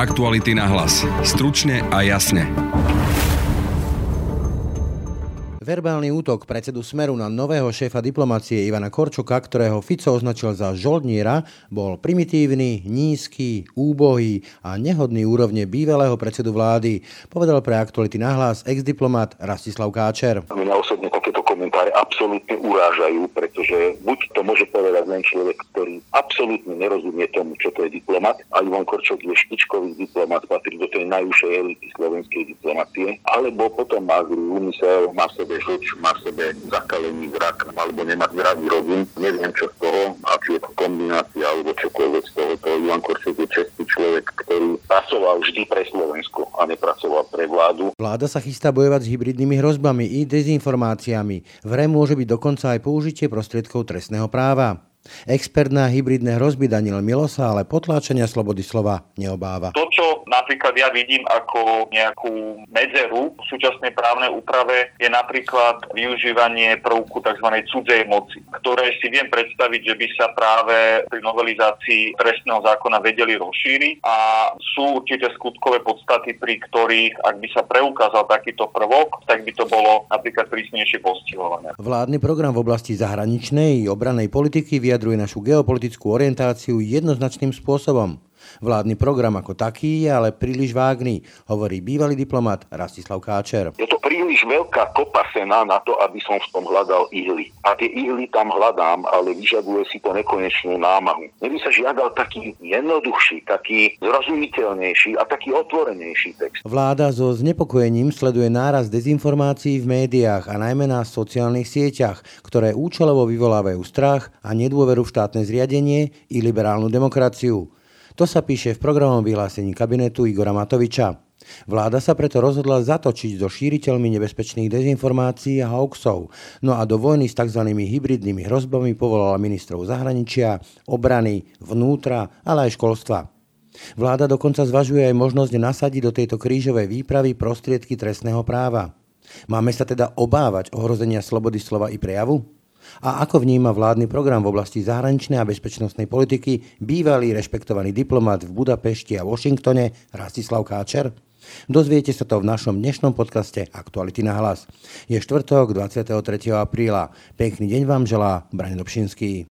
Aktuality na hlas. Stručne a jasne. Verbálny útok predsedu Smeru na nového šéfa diplomácie Ivana Korčoka, ktorého Fico označil za žoldniera, bol primitívny, nízky, úbohý a nehodný úrovne bývalého predsedu vlády, povedal pre aktuality nahlas ex-diplomat Rastislav Káčer. Mňa osobne takéto komentáre absolútne urážajú, pretože buď to môže povedať len človek, ktorý absolútne nerozumie tomu, čo to je diplomat, a Ivan Korčok je špičkový diplomat, patrí do tej najúžšej elity slovenskej diplomatie, alebo potom má zlý úmysel, má v sebe žoč, má v sebe zakalený zrak, alebo nemá zdravý rozum, neviem čo z toho, a či je to kombinácia, alebo čokoľvek z toho. To Ivan Korčok je čestný človek, ktorý pracoval vždy pre Slovensko a nepracoval pre vládu. Vláda sa chystá bojovať s hybridnými hrozbami i dezinformáciami. V hre môže byť dokonca aj použitie prostriedkov trestného práva. Expert na hybridné hrozby Daniel Milosa ale potláčania slobody slova neobáva. To, čo napríklad ja vidím ako nejakú medzeru v súčasnej právnej úprave, je napríklad využívanie prvku tzv. cudzej moci, ktoré si viem predstaviť, že by sa práve pri novelizácii trestného zákona vedeli rozšíriť a sú určite skutkové podstaty, pri ktorých, ak by sa preukázal takýto prvok, tak by to bolo napríklad prísnejšie postihované. Vládny program v oblasti zahraničnej i obranej politiky vyjadruje našu geopolitickú orientáciu jednoznačným spôsobom. Vládny program ako taký je ale príliš vágný, hovorí bývalý diplomat Rastislav Káčer. Je to príliš veľká kopa sena na to, aby som v tom hľadal ihly. A tie ihly tam hľadám, ale vyžaduje si to nekonečnú námahu. Mne by sa žiadal taký jednoduchší, taký zrozumiteľnejší a taký otvorenejší text. Vláda so znepokojením sleduje náraz dezinformácií v médiách a najmä na sociálnych sieťach, ktoré účelovo vyvolávajú strach a nedôveru v štátne zriadenie i liberálnu demokraciu. To sa píše v programovom vyhlásení kabinetu Igora Matoviča. Vláda sa preto rozhodla zatočiť so šíriteľmi nebezpečných dezinformácií a hoaxov, no a do vojny s tzv. hybridnými hrozbami povolala ministrov zahraničia, obrany, vnútra, ale aj školstva. Vláda dokonca zvažuje aj možnosť nasadiť do tejto krížovej výpravy prostriedky trestného práva. Máme sa teda obávať ohrozenia slobody slova i prejavu? A ako vníma vládny program v oblasti zahraničnej a bezpečnostnej politiky bývalý rešpektovaný diplomat v Budapešti a Washingtone Rastislav Káčer? Dozviete sa to v našom dnešnom podcaste Aktuality na hlas. Je štvrtok 23. apríla. Pekný deň vám želá Brani Dobšinský.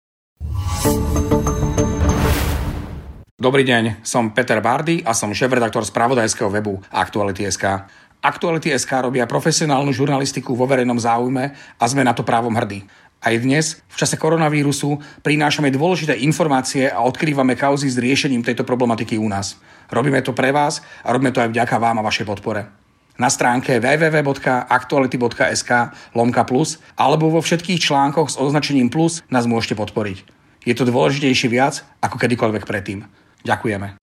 Dobrý deň, som Peter Bardy a som šéf-redaktor spravodajského webu Aktuality.sk. Aktuality.sk robia profesionálnu žurnalistiku vo verejnom záujme a sme na to právom hrdí. Aj dnes, v čase koronavírusu, prinášame dôležité informácie a odkrývame kauzy s riešením tejto problematiky u nás. Robíme to pre vás a robíme to aj vďaka vám a vašej podpore. Na stránke www.aktuality.sk lomka plus alebo vo všetkých článkoch s označením plus nás môžete podporiť. Je to dôležitejšie viac ako kedykoľvek predtým. Ďakujeme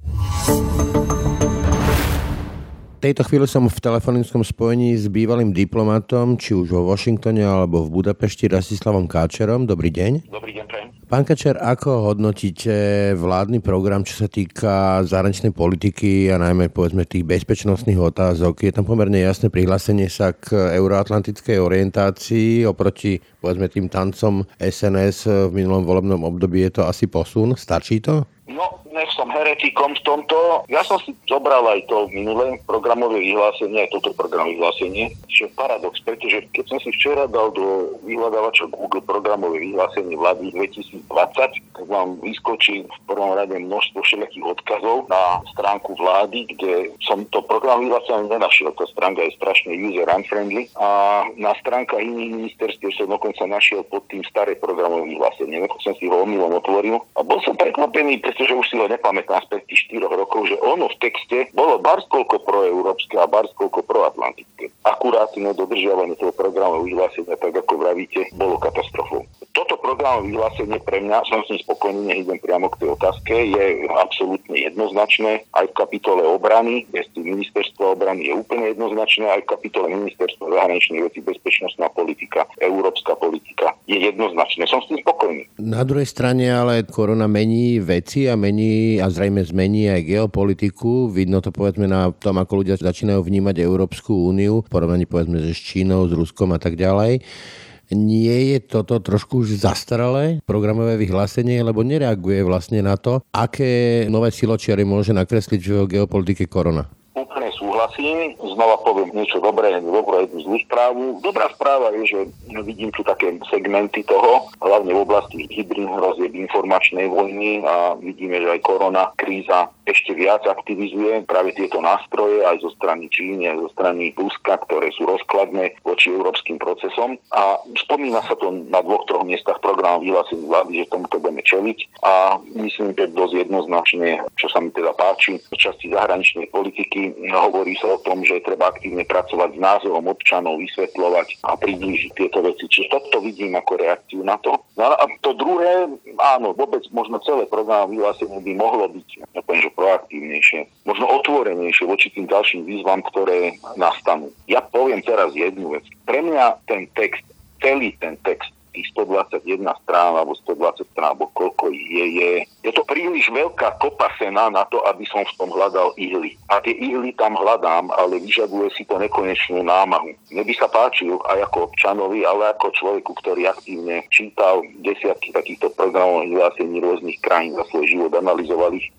tejto chvíli som v telefonickom spojení s bývalým diplomatom, či už vo Washingtone alebo v Budapešti, Rastislavom Káčerom. Dobrý deň. Dobrý deň, prajem. Pán Kačer, ako hodnotíte vládny program, čo sa týka zahraničnej politiky a najmä povedzme tých bezpečnostných otázok? Je tam pomerne jasné prihlásenie sa k euroatlantickej orientácii oproti povedzme tým tancom SNS v minulom volebnom období. Je to asi posun? Stačí to? No, nech som heretikom v tomto. Ja som si zobral aj to minulé programové vyhlásenie, aj toto programové vyhlásenie, čo je paradox, pretože keď som si včera dal do vyhľadávača Google programové vyhlásenie vlády 2020, tak vám vyskočí v prvom rade množstvo všelijakých odkazov na stránku vlády, kde som to program vyhlásenie nenašiel. Tá stránka je strašne user unfriendly a na stránkach iných ministerstiev som dokonca našiel pod tým staré programové vyhlásenie. No, som si ho omylom otvoril a bol som prekvapený, pretože už si ho ho nepamätám z tých 4 rokov, že ono v texte bolo barskoľko proeurópske a barskoľko proatlantické. Akurát nedodržiavanie toho programu vyhlásenia, tak ako vravíte, bolo katastrofou. Toto programové vyhlásenie pre mňa, som s ním spokojný, nejdem priamo k tej otázke, je absolútne jednoznačné. Aj v kapitole obrany, kde ministerstvo obrany je úplne jednoznačné, aj v kapitole ministerstva zahraničných vecí, bezpečnostná politika, európska politika je jednoznačné. Som s tým spokojný. Na druhej strane ale korona mení veci a mení a zrejme zmení aj geopolitiku. Vidno to povedzme na tom, ako ľudia začínajú vnímať Európsku úniu, porovnaní povedzme s Čínou, s Ruskom a tak ďalej. Nie je toto trošku už zastaralé programové vyhlásenie, lebo nereaguje vlastne na to, aké nové siločiary môže nakresliť v geopolitike korona? Súhlasím. Znova poviem niečo dobré, dobrú jednu zlú správu. Dobrá správa je, že vidím tu také segmenty toho, hlavne v oblasti hybridných hrozieb informačnej vojny a vidíme, že aj korona kríza ešte viac aktivizuje práve tieto nástroje aj zo strany Číny, aj zo strany Ruska, ktoré sú rozkladné voči európskym procesom. A spomína sa to na dvoch, troch miestach programu vyhlásení vlády, že tomuto budeme čeliť a myslím, že dosť jednoznačne, čo sa mi teda páči, v časti zahraničnej politiky hovorí sa o tom, že treba aktívne pracovať s názorom občanov, vysvetľovať a priblížiť tieto veci. Čiže toto vidím ako reakciu na to. No a to druhé, áno, vôbec možno celé program vyhlásenie by mohlo byť, ja poviem, že proaktívnejšie, možno otvorenejšie voči tým ďalším výzvam, ktoré nastanú. Ja poviem teraz jednu vec. Pre mňa ten text, celý ten text tých 121 strán alebo 120 strán, alebo koľko je, je, je to príliš veľká kopa sena na to, aby som v tom hľadal ihly. A tie ihly tam hľadám, ale vyžaduje si to nekonečnú námahu. Mne by sa páčil aj ako občanovi, ale ako človeku, ktorý aktívne čítal desiatky takýchto programov vyhlásení rôznych krajín za svoj život, analyzoval ich.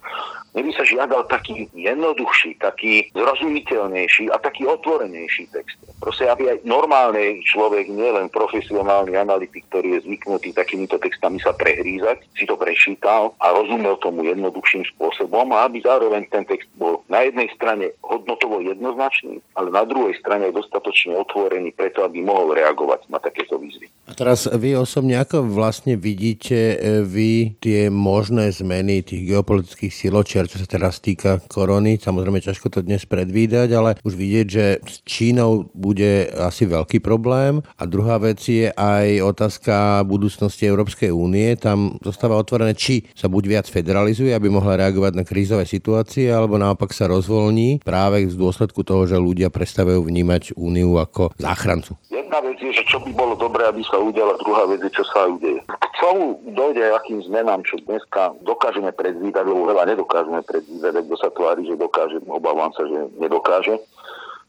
Mne by sa žiadal taký jednoduchší, taký zrozumiteľnejší a taký otvorenejší text. Proste, aby aj normálny človek, nielen profesionálny analytik, ktorý je zvyknutý takýmito textami sa prehrízať, si to prečítal a rozumel tomu jednoduchším spôsobom a aby zároveň ten text bol na jednej strane hodnotovo jednoznačný, ale na druhej strane dostatočne otvorený preto, aby mohol reagovať na takéto výzvy. Teraz vy osobne ako vlastne vidíte e, vy tie možné zmeny tých geopolitických siločiar, čo sa teraz týka korony? Samozrejme ťažko to dnes predvídať, ale už vidieť, že s Čínou bude asi veľký problém. A druhá vec je aj otázka budúcnosti Európskej únie. Tam zostáva otvorené, či sa buď viac federalizuje, aby mohla reagovať na krízové situácie, alebo naopak sa rozvolní práve z dôsledku toho, že ľudia prestávajú vnímať úniu ako záchrancu. Jedna vec je, že čo by bolo dobré, aby sa udiala, druhá vec je, čo sa udeje. K tomu dojde akým zmenám, čo dneska dokážeme predvídať, lebo veľa nedokážeme predvídať, kto sa tvári, že dokáže, obávam sa, že nedokáže.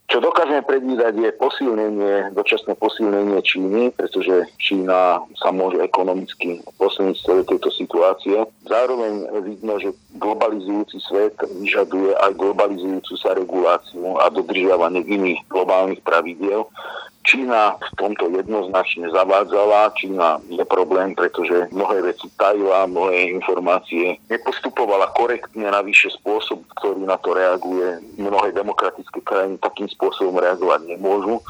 Čo dokážeme predvídať je posilnenie, dočasné posilnenie Číny, pretože Čína sa môže ekonomicky posilniť z celej tejto situácie. Zároveň vidno, že globalizujúci svet vyžaduje aj globalizujúcu sa reguláciu a dodržiavanie iných globálnych pravidiel. Čína v tomto jednoznačne zavádzala. Čína je problém, pretože mnohé veci tajila, mnohé informácie nepostupovala korektne, navyše spôsob, ktorý na to reaguje. Mnohé demokratické krajiny takým spôsobom reagovať nemôžu.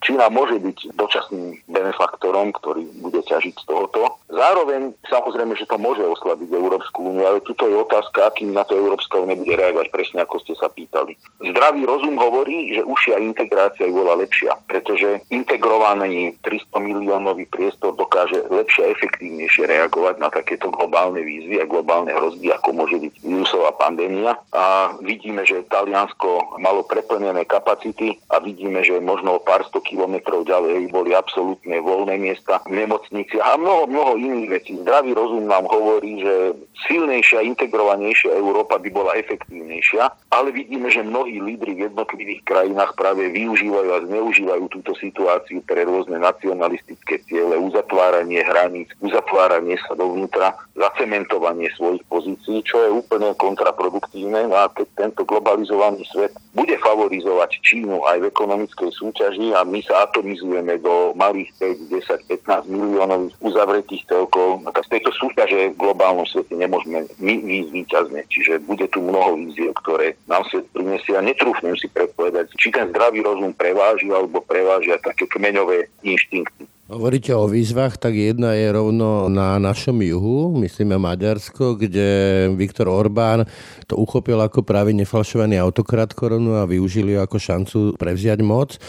Čína môže byť dočasným benefaktorom, ktorý bude ťažiť z tohoto. Zároveň samozrejme, že to môže oslabiť Európsku úniu, ale tuto je otázka, akým na to Európska únia bude reagovať, presne ako ste sa pýtali. Zdravý rozum hovorí, že užšia integrácia je bola lepšia, pretože integrovaný 300 miliónový priestor dokáže lepšie a efektívnejšie reagovať na takéto globálne výzvy a globálne hrozby, ako môže byť vírusová pandémia. A vidíme, že Taliansko malo preplnené kapacity a vidíme, že možno pár sto kilometrov ďalej boli absolútne voľné miesta v nemocnici a mnoho, mnoho iných vecí. Zdravý rozum nám hovorí, že silnejšia, integrovanejšia Európa by bola efektívnejšia, ale vidíme, že mnohí lídry v jednotlivých krajinách práve využívajú a zneužívajú túto situáciu pre rôzne nacionalistické ciele, uzatváranie hraníc, uzatváranie sa dovnútra, zacementovanie svojich pozícií, čo je úplne kontraproduktívne. No a keď tento globalizovaný svet bude favorizovať Čínu aj v ekonomickej súťaži a my sa atomizujeme do malých 5, 10, 15 miliónov uzavretých celkov. Tak z tejto súťaže v globálnom svete nemôžeme my ísť výťazne. Čiže bude tu mnoho víziev, ktoré nám svet prinesie a netrúfnem si predpovedať, či ten zdravý rozum preváži alebo prevážia také kmeňové inštinkty. Hovoríte o výzvach, tak jedna je rovno na našom juhu, myslíme Maďarsko, kde Viktor Orbán to uchopil ako práve nefalšovaný autokrat koronu a využili ako šancu prevziať moc.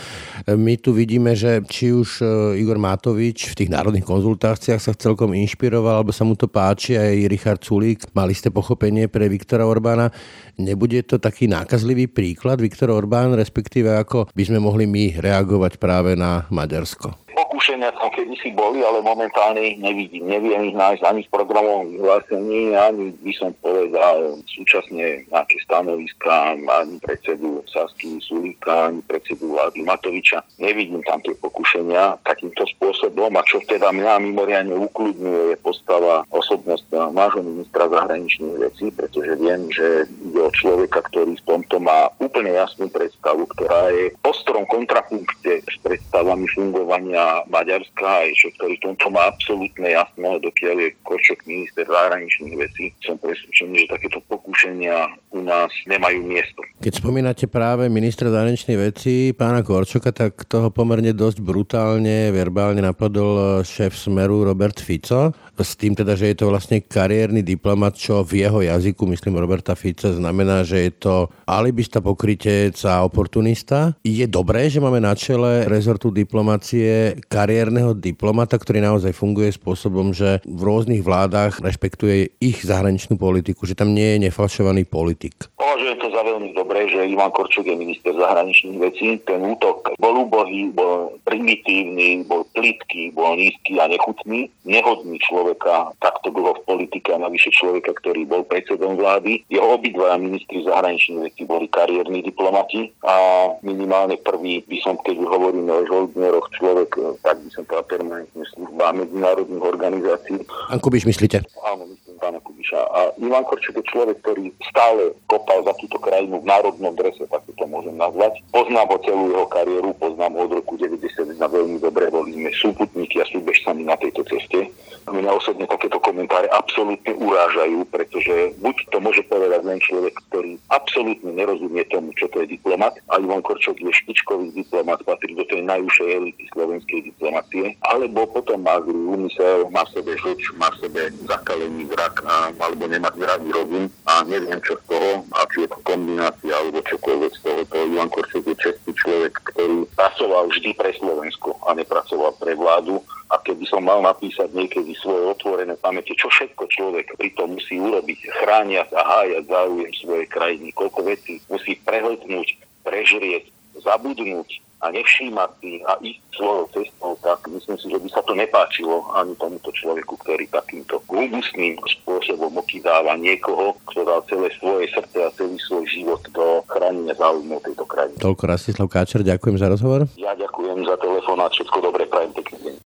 My tu vidíme, že či už e, Igor Matovič v tých národných konzultáciách sa celkom inšpiroval, alebo sa mu to páči, aj Richard Sulík, mali ste pochopenie pre Viktora Orbána. Nebude to taký nákazlivý príklad Viktor Orbán, respektíve ako by sme mohli my reagovať práve na Maďarsko? Pokušenia tam kedysi boli, ale momentálne ich nevidím. Neviem ich nájsť ani v programovom vyhlásení, ani by som povedal súčasne nejaké stanoviska, ani predsedu Sasky Sulíka, ani predsedu vlády Matoviča. Nevidím tam tie pokušenia takýmto spôsobom a čo teda mňa mimoriadne ukludňuje je postava osobnosť nášho ministra zahraničných vecí, pretože viem, že ide o človeka, ktorý v tomto má úplne jasnú predstavu, ktorá je ostrom kontrapunkte s predstavami fungovania Maďarska, aj čo, ktorý v tomto má absolútne jasno, dokiaľ je Kočok minister zahraničných vecí. Som presvedčený, že takéto pokúšania u nás nemajú miesto. Keď spomínate práve ministra zahraničných vecí, pána Korčoka, tak toho pomerne dosť brutálne, verbálne napadol šéf Smeru Robert Fico. S tým teda, že je to vlastne kariérny diplomat, čo v jeho jazyku, myslím Roberta Fica, znamená, že je to alibista, pokrytec a oportunista. Je dobré, že máme na čele rezortu diplomácie kariérneho diplomata, ktorý naozaj funguje spôsobom, že v rôznych vládach rešpektuje ich zahraničnú politiku, že tam nie je nefalšovaný politik. Považujem to za veľmi dobré, že Ivan Korčok je minister zahraničných vecí. Ten útok bol úbohý, bol primitívny, bol plitký, bol nízky a nechutný, nehodný človeka takto dlho v politike a navyše človeka, ktorý bol predsedom vlády. Jeho obidvaja ministri zahraničných vecí boli kariérni diplomati a minimálne prvý by som, keď hovoríme o žoldneroch človek, tak by som povedal permanentne služba medzinárodných organizácií. Pán Kubiš, myslíte? Áno, myslím pána Kubiša. A Ivan Korčok je človek, ktorý stále kopal za túto krajinu v národnom drese, tak to môžem nazvať. Poznám ho celú jeho kariéru, poznám ho od roku 91 veľmi dobre, boli sme súputníky a súbežcami na tejto ceste. Mňa osobne takéto komentáre absolútne urážajú, pretože buď to môže povedať len človek, ktorý absolútne nerozumie tomu, čo to je diplomat, a Ivan Korčok je špičkový diplomat, patrí do tej najúžšej elity slovenskej diplomatie, alebo potom má zlý úmysel, má v sebe žoč, má v sebe zakalený zrak, alebo nemá zdravý rozum a neviem čo z toho, a či je to kombinácia alebo čokoľvek z toho. To Ivan Korčok je čestný človek, ktorý pracoval vždy pre Slovensko a nepracoval pre vládu a keby som mal napísať niekedy svoje otvorené pamäte, čo všetko človek pritom musí urobiť, chrániať a hájať záujem svojej krajiny, koľko vecí musí prehltnúť, prežrieť, zabudnúť a nevšímať si a ísť svojou cestou, tak myslím si, že by sa to nepáčilo ani tomuto človeku, ktorý takýmto hubusným spôsobom okýdáva niekoho, kto dal celé svoje srdce a celý svoj život do chránenia záujmov tejto krajiny. Toľko Rastislav Káčer, ďakujem za rozhovor. Ja ďakujem za telefón a všetko dobré, prajem pekný deň.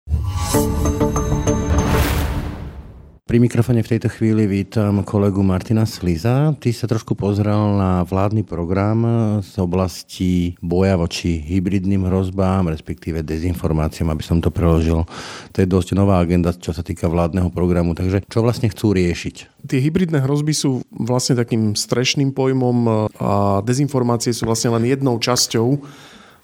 Pri mikrofone v tejto chvíli vítam kolegu Martina Sliza. Ty sa trošku pozrel na vládny program z oblasti boja voči hybridným hrozbám, respektíve dezinformáciám, aby som to preložil. To je dosť nová agenda, čo sa týka vládneho programu. Takže čo vlastne chcú riešiť? Tie hybridné hrozby sú vlastne takým strešným pojmom a dezinformácie sú vlastne len jednou časťou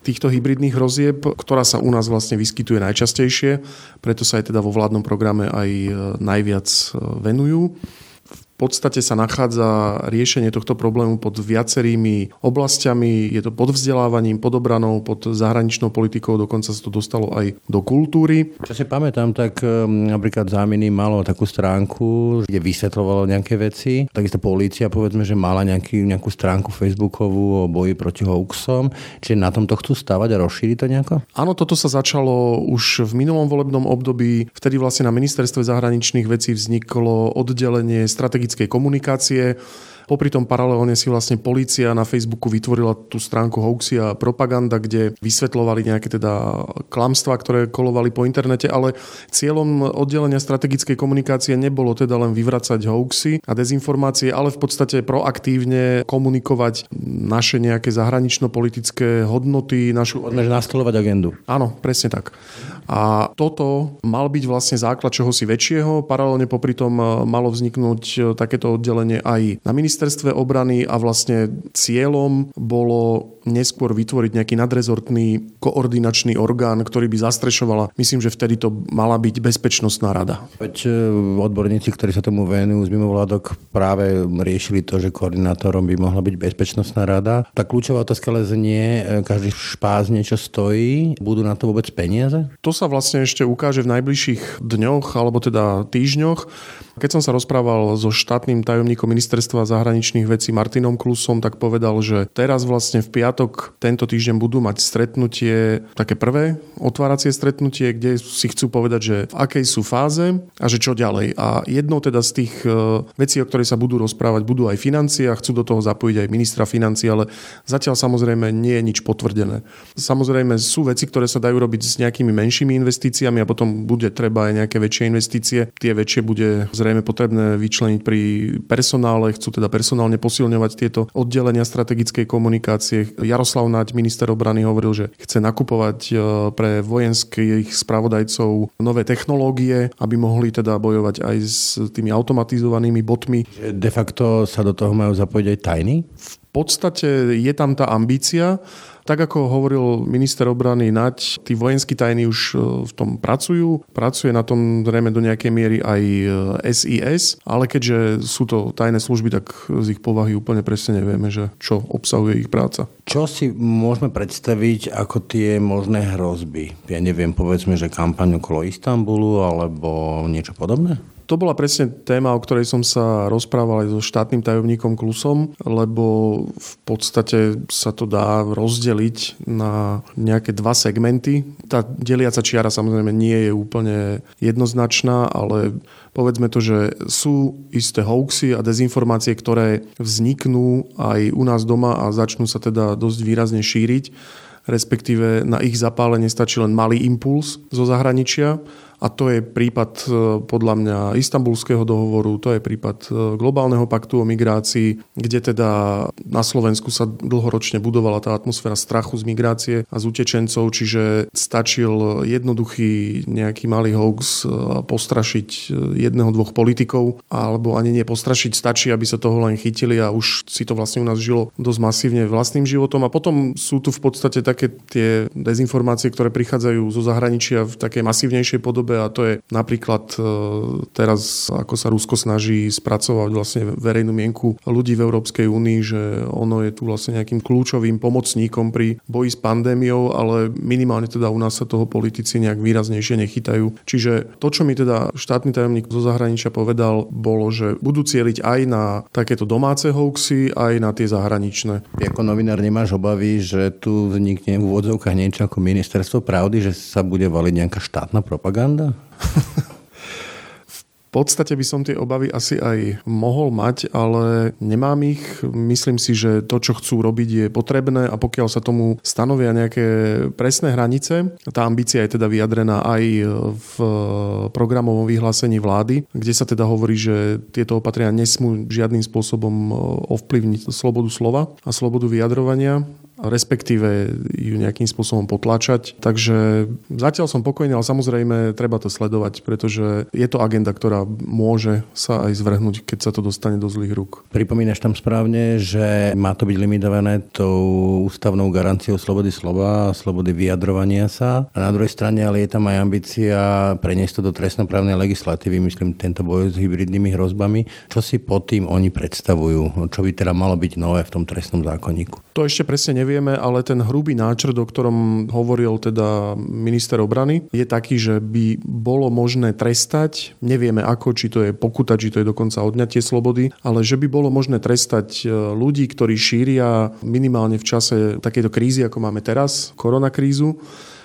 týchto hybridných hrozieb, ktorá sa u nás vlastne vyskytuje najčastejšie, preto sa aj teda vo vládnom programe aj e, najviac e, venujú podstate sa nachádza riešenie tohto problému pod viacerými oblastiami. Je to pod vzdelávaním, pod obranou, pod zahraničnou politikou, dokonca sa to dostalo aj do kultúry. Čo si pamätám, tak um, napríklad Záminy malo takú stránku, kde vysvetľovalo nejaké veci. Takisto polícia povedzme, že mala nejaký, nejakú stránku facebookovú o boji proti hoaxom. Čiže na tomto chcú stavať a rozšíriť to nejako? Áno, toto sa začalo už v minulom volebnom období. Vtedy vlastne na ministerstve zahraničných vecí vzniklo oddelenie strategických strategickej komunikácie. Popri tom paralelne si vlastne policia na Facebooku vytvorila tú stránku hoaxy a propaganda, kde vysvetľovali nejaké teda klamstvá, ktoré kolovali po internete, ale cieľom oddelenia strategickej komunikácie nebolo teda len vyvracať hoaxy a dezinformácie, ale v podstate proaktívne komunikovať naše nejaké zahranično-politické hodnoty, našu... Poďme, nastolovať agendu. Áno, presne tak. A toto mal byť vlastne základ čohosi väčšieho. Paralelne popri tom e, malo vzniknúť e, takéto oddelenie aj na ministerstve obrany a vlastne cieľom bolo neskôr vytvoriť nejaký nadrezortný koordinačný orgán, ktorý by zastrešovala. Myslím, že vtedy to mala byť bezpečnostná rada. Veď e, odborníci, ktorí sa tomu venujú z mimovládok, práve riešili to, že koordinátorom by mohla byť bezpečnostná rada. Tá kľúčová otázka ale znie, každý špás niečo stojí, budú na to vôbec peniaze? To sa vlastne ešte ukáže v najbližších dňoch alebo teda týždňoch. Keď som sa rozprával so štátnym tajomníkom ministerstva zahraničných zahraničných vecí Martinom Klusom, tak povedal, že teraz vlastne v piatok tento týždeň budú mať stretnutie, také prvé otváracie stretnutie, kde si chcú povedať, že v akej sú fáze a že čo ďalej. A jednou teda z tých e, vecí, o ktorej sa budú rozprávať, budú aj financie a chcú do toho zapojiť aj ministra financí, ale zatiaľ samozrejme nie je nič potvrdené. Samozrejme sú veci, ktoré sa dajú robiť s nejakými menšími investíciami a potom bude treba aj nejaké väčšie investície. Tie väčšie bude zrejme potrebné vyčleniť pri personále, chcú teda personálne posilňovať tieto oddelenia strategickej komunikácie. Jaroslav Naď, minister obrany, hovoril, že chce nakupovať e, pre vojenských spravodajcov nové technológie, aby mohli teda bojovať aj s tými automatizovanými botmi. De facto sa do toho majú zapojiť aj tajny? V podstate je tam tá ambícia, tak ako hovoril minister obrany Naď, tí vojenskí tajní už e, v tom pracujú. Pracuje na tom zrejme do nejakej miery aj SIS, e, ale keďže sú to tajné služby, tak z ich povahy úplne presne nevieme, že čo obsahuje ich práca. Čo si môžeme predstaviť ako tie možné hrozby? Ja neviem, povedzme, že kampaň okolo Istanbulu alebo niečo podobné? To bola presne téma, o ktorej som sa rozprával aj so štátnym tajomníkom Klusom, lebo v podstate sa to dá rozdeliť na nejaké dva segmenty. Tá deliaca čiara samozrejme nie je úplne jednoznačná, ale povedzme to, že sú isté hoaxy a dezinformácie, ktoré vzniknú aj u nás doma a začnú sa teda dosť výrazne šíriť respektíve na ich zapálenie stačí len malý impuls zo zahraničia a to je prípad e, podľa mňa istambulského dohovoru, to je prípad e, globálneho paktu o migrácii, kde teda na Slovensku sa dlhoročne budovala tá atmosféra strachu z migrácie a z utečencov, čiže stačil jednoduchý nejaký malý hoax e, postrašiť jedného, dvoch politikov, alebo ani nie postrašiť, stačí, aby sa toho len chytili a už si to vlastne u nás žilo dosť masívne vlastným životom. A potom sú tu v podstate také tie dezinformácie, ktoré prichádzajú zo zahraničia v takej masívnejšej podobe dobe a to je napríklad e, teraz, ako sa Rusko snaží spracovať vlastne verejnú mienku ľudí v Európskej únii, že ono je tu vlastne nejakým kľúčovým pomocníkom pri boji s pandémiou, ale minimálne teda u nás sa toho politici nejak výraznejšie nechytajú. Čiže to, čo mi teda štátny tajomník zo zahraničia povedal, bolo, že budú cieliť aj na takéto domáce hoaxy, aj na tie zahraničné. Ty ako novinár nemáš obavy, že tu vznikne v úvodzovkách niečo ako ministerstvo pravdy, že sa bude valiť nejaká štátna propaganda? Sranda? V podstate by som tie obavy asi aj mohol mať, ale nemám ich. Myslím si, že to, čo chcú robiť, je potrebné a pokiaľ sa tomu stanovia nejaké presné hranice, tá ambícia je teda vyjadrená aj v programovom vyhlásení vlády, kde sa teda hovorí, že tieto opatrenia nesmú žiadnym spôsobom ovplyvniť slobodu slova a slobodu vyjadrovania respektíve ju nejakým spôsobom potlačať. Takže zatiaľ som pokojný, ale samozrejme treba to sledovať, pretože je to agenda, ktorá môže sa aj zvrhnúť, keď sa to dostane do zlých rúk. Pripomínaš tam správne, že má to byť limitované tou ústavnou garanciou slobody slova a slobody vyjadrovania sa. A na druhej strane ale je tam aj ambícia preniesť to do trestnoprávnej legislatívy, myslím, tento boj s hybridnými hrozbami. Čo si pod tým oni predstavujú? Čo by teda malo byť nové v tom trestnom zákonníku? To ešte presne nevieme, ale ten hrubý náčrt, o ktorom hovoril teda minister obrany, je taký, že by bolo možné trestať, nevieme ako, či to je pokuta, či to je dokonca odňatie slobody, ale že by bolo možné trestať e, ľudí, ktorí šíria minimálne v čase takejto krízy, ako máme teraz, koronakrízu,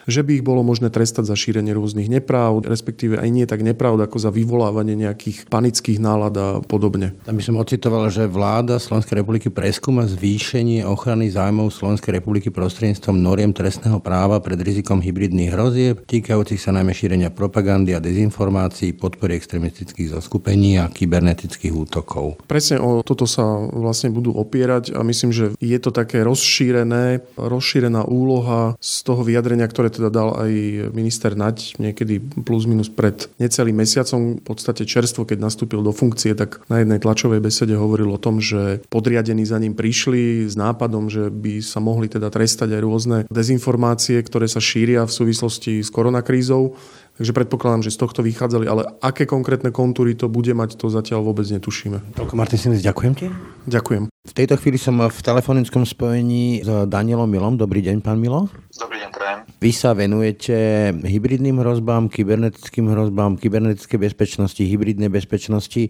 že by ich bolo možné trestať za šírenie rôznych nepravd, respektíve aj nie tak nepravd, ako za vyvolávanie nejakých panických nálad a podobne. Tam by som ocitoval, že vláda Slovenskej republiky preskúma zvýšenie ochrany zájmov Slovenskej republiky prostredníctvom noriem trestného práva pred rizikom hybridných hrozieb, týkajúcich sa najmä šírenia propagandy a dezinformácií, podpory extremistických zoskupení a kybernetických útokov. Presne o toto sa vlastne budú opierať a myslím, že je to také rozšírené, rozšírená úloha z toho vyjadrenia, ktoré teda dal aj minister Naď niekedy plus minus pred necelým mesiacom, v podstate čerstvo, keď nastúpil do funkcie, tak na jednej tlačovej besede hovoril o tom, že podriadení za ním prišli s nápadom, že by sa mohli teda trestať aj rôzne dezinformácie, ktoré sa šíria v súvislosti s koronakrízou. Takže predpokladám, že z tohto vychádzali, ale aké konkrétne kontúry to bude mať, to zatiaľ vôbec netušíme. Toľko Martin Sinis, ďakujem ti. Ďakujem. V tejto chvíli som v telefonickom spojení s Danielom Milom. Dobrý deň, pán Milo. Dobrý deň, prajem. Vy sa venujete hybridným hrozbám, kybernetickým hrozbám, kybernetickej bezpečnosti, hybridnej bezpečnosti.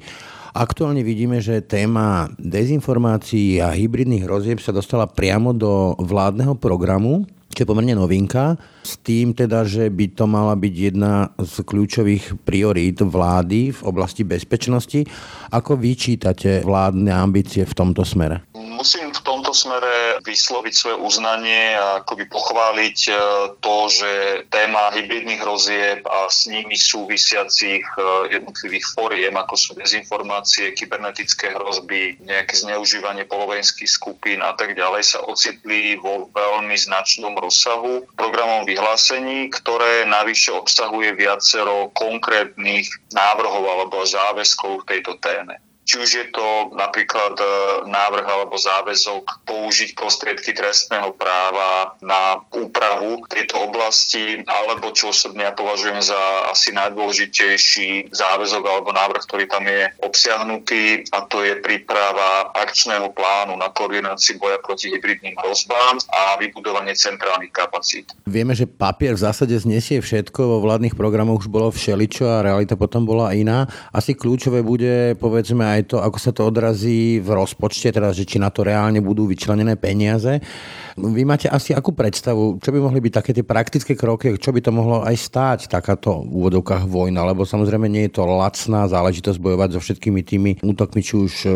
Aktuálne vidíme, že téma dezinformácií a hybridných hrozieb sa dostala priamo do vládneho programu čo je pomerne novinka, s tým teda, že by to mala byť jedna z kľúčových priorít vlády v oblasti bezpečnosti. Ako vyčítate vládne ambície v tomto smere? Musím v tomto smere vysloviť svoje uznanie a akoby pochváliť e, to, že téma hybridných hrozieb a s nimi súvisiacich e, jednotlivých fóriem, ako sú dezinformácie, kybernetické hrozby, nejaké zneužívanie polovenských skupín a tak ďalej, sa ocitli vo veľmi značnom rozsahu programom vyhlásení, ktoré navyše obsahuje viacero konkrétnych návrhov alebo záväzkov v tejto téme. Či už je to napríklad e, návrh alebo záväzok použiť prostriedky trestného práva na úpravu tejto oblasti, alebo čo osobne ja považujem za asi najdôležitejší záväzok alebo návrh, ktorý tam je obsiahnutý, a to je príprava akčného plánu na koordinácii boja proti hybridným hrozbám a vybudovanie centrálnych kapacít. Vieme, že papier v zásade znesie všetko, vo vládnych programoch už bolo všeličo a realita potom bola iná. Asi kľúčové bude, povedzme, aj to, ako sa to odrazí v rozpočte, teda, že či na to reálne budú vyčlenené peniaze. Vy máte asi akú predstavu, čo by mohli byť také tie praktické kroky, čo by to mohlo aj stáť, takáto v úvodovkách vojna, lebo samozrejme nie je to lacná záležitosť bojovať so všetkými tými útokmi, či už e,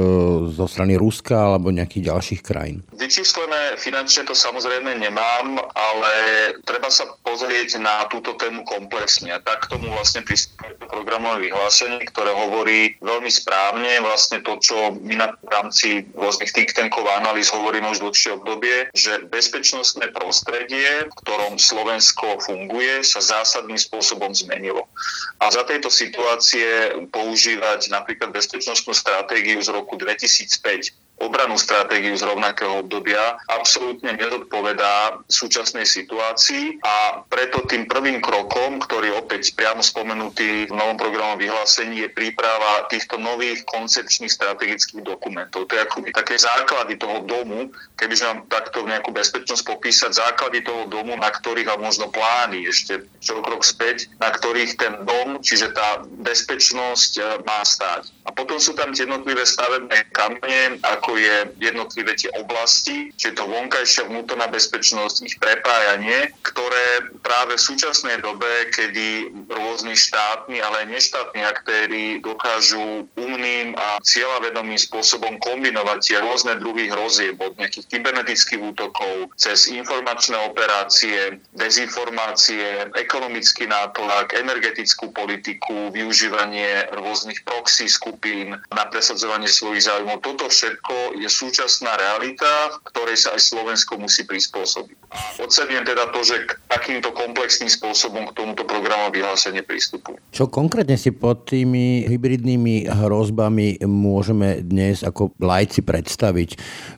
zo strany Ruska alebo nejakých ďalších krajín. Vyčíslené finančne to samozrejme nemám, ale treba sa pozrieť na túto tému komplexne. Tak k tomu vlastne pristupuje programové vyhlásenie, ktoré hovorí veľmi správne vlastne to, čo my na v rámci rôznych think tankov a analýz hovoríme už dlhšie obdobie, že bezpečnostné prostredie, v ktorom Slovensko funguje, sa zásadným spôsobom zmenilo. A za tejto situácie používať napríklad bezpečnostnú stratégiu z roku 2005 obranú stratégiu z rovnakého obdobia absolútne nezodpovedá súčasnej situácii a preto tým prvým krokom, ktorý opäť priamo spomenutý v novom programovom vyhlásení, je príprava týchto nových koncepčných strategických dokumentov. To je akoby také základy toho domu, kebyže mám takto nejakú bezpečnosť popísať, základy toho domu, na ktorých a možno plány ešte čo krok späť, na ktorých ten dom, čiže tá bezpečnosť e, má stáť. A potom sú tam tie jednotlivé stavebné kamene, je jednotlivé tie oblasti, čiže to vonkajšia vnútorná bezpečnosť, ich prepájanie, ktoré práve v súčasnej dobe, kedy rôzni štátni, ale aj neštátni aktéry dokážu umným a cieľavedomým spôsobom kombinovať tie rôzne druhy hrozieb od nejakých kybernetických útokov cez informačné operácie, dezinformácie, ekonomický nátlak, energetickú politiku, využívanie rôznych proxy skupín na presadzovanie svojich záujmov. Toto všetko je súčasná realita, ktorej sa aj Slovensko musí prispôsobiť. A teda to, že k takýmto komplexným spôsobom k tomuto programu vyhlásenie prístupu. Čo konkrétne si pod tými hybridnými hrozbami môžeme dnes ako lajci predstaviť?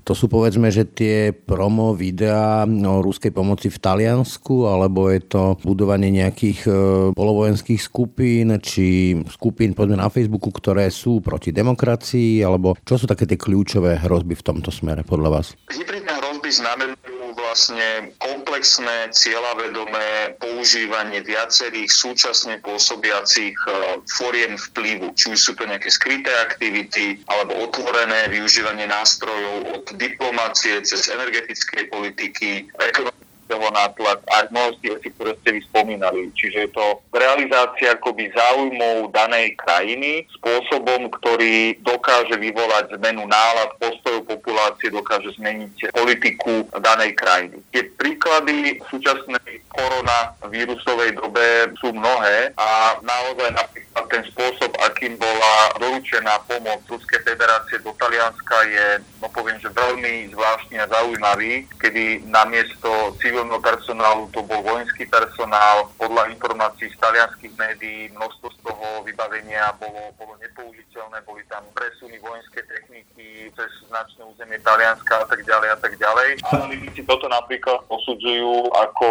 To sú povedzme, že tie promo videá o ruskej pomoci v Taliansku, alebo je to budovanie nejakých e, polovojenských skupín, či skupín povedzme na Facebooku, ktoré sú proti demokracii, alebo čo sú také tie kľúčové hrozby v tomto smere podľa vás? Hybridné hrozby znamenajú vlastne komplexné, cieľavedomé používanie viacerých súčasne pôsobiacich e, foriem vplyvu. Či už sú to nejaké skryté aktivity, alebo otvorené využívanie nástrojov od diplomácie cez energetickej politiky, ekonomické toho nátlak a množství vecí, ktoré ste vy spomínali. Čiže je to realizácia akoby záujmov danej krajiny spôsobom, ktorý dokáže vyvolať zmenu nálad, postojov populácie, dokáže zmeniť politiku danej krajiny. Tie príklady súčasnej koronavírusovej dobe sú mnohé a naozaj napríklad ten spôsob, akým bola doručená pomoc Ruskej federácie do Talianska je, no poviem, že veľmi zvláštny a zaujímavý, kedy namiesto civil civilného personálu, to bol vojenský personál. Podľa informácií z talianských médií množstvo z toho vybavenia bolo, bolo nepoužiteľné, boli tam presuny vojenskej techniky cez značné územie Talianska a tak ďalej a tak ďalej. Analytici toto napríklad posudzujú ako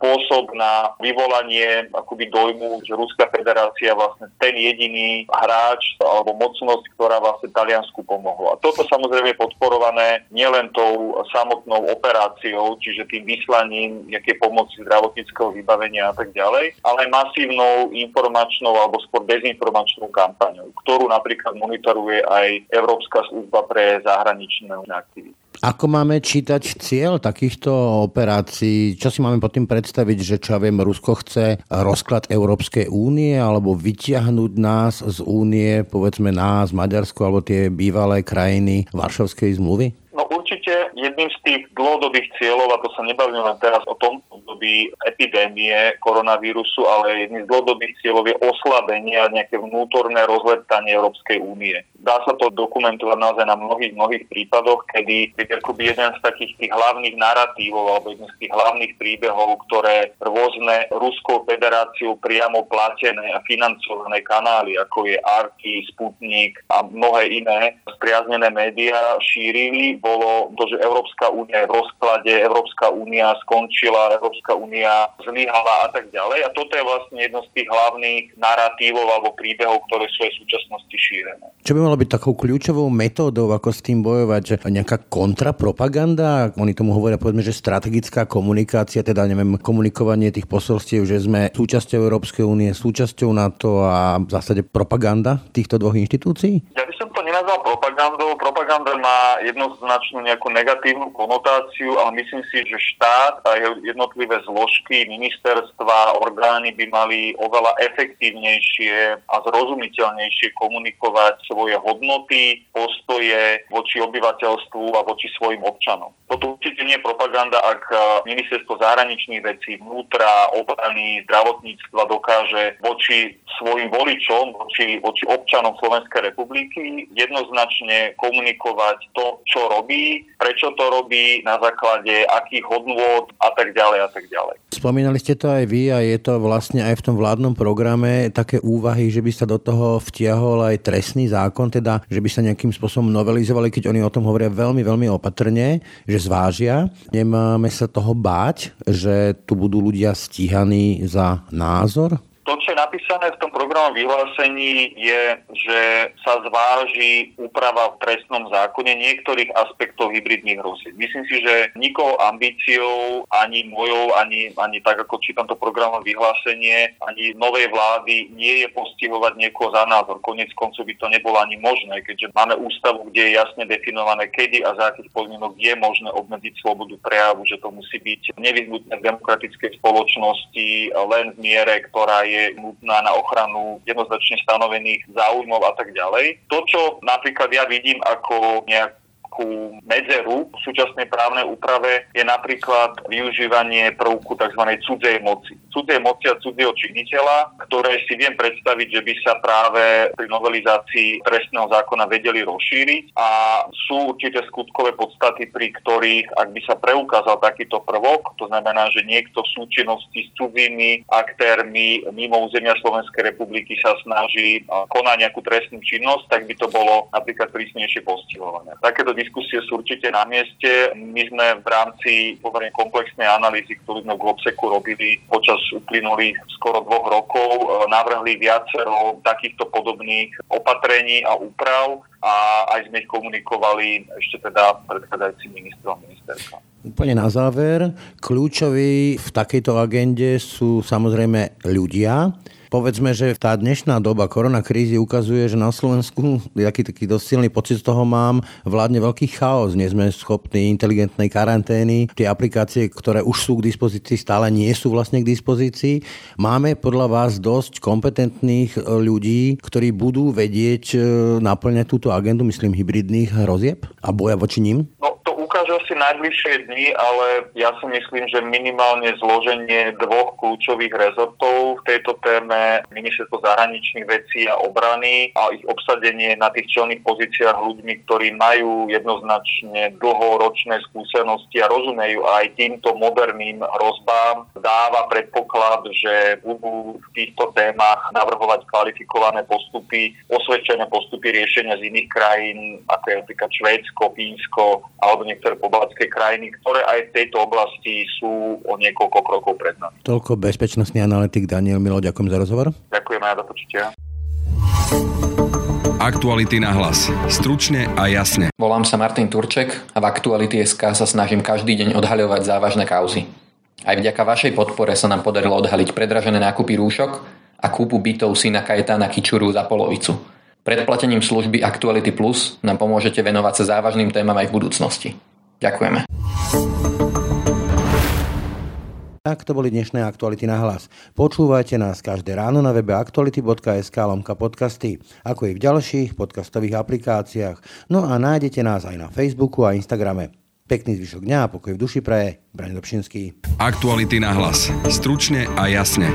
spôsob na vyvolanie akoby dojmu, že Ruská federácia vlastne ten jediný hráč alebo mocnosť, ktorá vlastne Taliansku pomohla. Toto samozrejme je podporované nielen tou samotnou operáciou, čiže tým vysvetlením vyslaním nejakej pomoci zdravotníckého vybavenia a tak ďalej, ale masívnou informačnou alebo skôr dezinformačnou kampaňou, ktorú napríklad monitoruje aj Európska služba pre zahraničné aktivity. Ako máme čítať cieľ takýchto operácií? Čo si máme pod tým predstaviť, že čo ja viem, Rusko chce rozklad Európskej únie alebo vyťahnuť nás z únie, povedzme nás, Maďarsko alebo tie bývalé krajiny Varšavskej zmluvy? No určite jedným z tých dlhodobých cieľov, a to sa nebavíme len teraz o tom období epidémie koronavírusu, ale jedným z dlhodobých cieľov je oslabenie a nejaké vnútorné rozleptanie Európskej únie. Dá sa to dokumentovať naozaj na mnohých, mnohých prípadoch, kedy je akoby jeden z takých tých hlavných narratívov alebo jeden z tých hlavných príbehov, ktoré rôzne Ruskou federáciou priamo platené a financované kanály, ako je Arky, Sputnik a mnohé iné spriaznené médiá šírili, bolo to, že Európska únia je v rozklade, Európska únia skončila, Európska únia zlyhala a tak ďalej. A toto je vlastne jedno z tých hlavných narratívov alebo príbehov, ktoré sú aj v súčasnosti šírené. Čo by malo byť takou kľúčovou metódou, ako s tým bojovať, že nejaká kontrapropaganda, oni tomu hovoria povedzme, že strategická komunikácia, teda neviem, komunikovanie tých posolstiev, že sme súčasťou Európskej únie, súčasťou NATO a v zásade propaganda týchto dvoch inštitúcií? Ja by som to nenazval propagandou. Propaganda má jednoznačnú nejakú negatívnu konotáciu, ale myslím si, že štát a jednotlivé zložky, ministerstva, orgány by mali oveľa efektívnejšie a zrozumiteľnejšie komunikovať svoje hodnoty, postoje voči obyvateľstvu a voči svojim občanom. Toto určite nie je propaganda, ak eh, ministerstvo zahraničných vecí, vnútra, obrany, zdravotníctva dokáže voči svojim voličom, voči, voči občanom Slovenskej republiky jednoznačne komunikovať to, čo robí, prečo to robí, na základe akých hodnôt a tak ďalej a tak ďalej. Spomínali ste to aj vy a je to vlastne aj v tom vládnom programe také úvahy, že by sa do toho vtiahol aj trestný zákon, teda, že by sa nejakým spôsobom novelizovali, keď oni o tom hovoria veľmi, veľmi opatrne, že zvážia. Nemáme sa toho báť, že tu budú ľudia stíhaní za názor? To, čo je napísané v tom programom vyhlásení, je, že sa zváži úprava v trestnom zákone niektorých aspektov hybridných hrozieb. Myslím si, že nikoho ambíciou, ani mojou, ani, ani tak, ako čítam to programové vyhlásenie, ani novej vlády nie je postihovať niekoho za názor. Konec koncov by to nebolo ani možné, keďže máme ústavu, kde je jasne definované, kedy a za akých podmienok je možné obmedziť slobodu prejavu, že to musí byť nevyhnutné v demokratickej spoločnosti len v miere, ktorá je nutná na ochranu jednoznačne stanovených záujmov a tak ďalej. To, čo napríklad ja vidím ako nejak takú medzeru v súčasnej právnej úprave je napríklad využívanie prvku tzv. cudzej moci. Cudzej moci a cudzieho činiteľa, ktoré si viem predstaviť, že by sa práve pri novelizácii trestného zákona vedeli rozšíriť a sú určité skutkové podstaty, pri ktorých, ak by sa preukázal takýto prvok, to znamená, že niekto v súčinnosti s cudzími aktérmi mimo územia Slovenskej republiky sa snaží konať nejakú trestnú činnosť, tak by to bolo napríklad prísnejšie postihované. Takéto diskusie sú určite na mieste. My sme v rámci pomerne komplexnej analýzy, ktorú sme v Globseku robili počas uplynulých skoro dvoch rokov, e, navrhli viacero takýchto podobných opatrení a úprav a aj sme ich komunikovali ešte teda predchádzajúcim ministrom ministerstva. Úplne na záver, kľúčoví v takejto agende sú samozrejme ľudia, Povedzme, že tá dnešná doba koronakrízy ukazuje, že na Slovensku, aký taký dosť silný pocit z toho mám, vládne veľký chaos. Nie sme schopní inteligentnej karantény. Tie aplikácie, ktoré už sú k dispozícii, stále nie sú vlastne k dispozícii. Máme podľa vás dosť kompetentných ľudí, ktorí budú vedieť e, naplňať túto agendu, myslím, hybridných hrozieb a boja voči ním? No, ukážu asi najbližšie dni, ale ja si myslím, že minimálne zloženie dvoch kľúčových rezortov v tejto téme, ministerstvo zahraničných vecí a obrany a ich obsadenie na tých čelných pozíciách ľuďmi, ktorí majú jednoznačne dlhoročné skúsenosti a rozumejú aj týmto moderným hrozbám, dáva predpoklad, že budú v týchto témach navrhovať kvalifikované postupy, osvedčené postupy riešenia z iných krajín, ako je napríklad Švédsko, Fínsko alebo niektoré pobaltské krajiny, ktoré aj v tejto oblasti sú o niekoľko krokov pred nami. Toľko bezpečnostný analytik Daniel Milo, ďakujem za rozhovor. Ďakujem aj za počutia. Aktuality na hlas. Stručne a jasne. Volám sa Martin Turček a v Aktuality SK sa snažím každý deň odhaľovať závažné kauzy. Aj vďaka vašej podpore sa nám podarilo odhaliť predražené nákupy rúšok a kúpu bytov syna Kajetána Kičuru za polovicu. Predplatením služby Actuality Plus nám pomôžete venovať sa závažným témam aj v budúcnosti. Ďakujeme. Tak to boli dnešné aktuality na hlas. Počúvajte nás každé ráno na webe aktuality.sk lomka podcasty, ako i v ďalších podcastových aplikáciách. No a nájdete nás aj na Facebooku a Instagrame. Pekný zvyšok dňa a pokoj v duši praje. Braň Dobšinský. Aktuality na hlas. Stručne a jasne.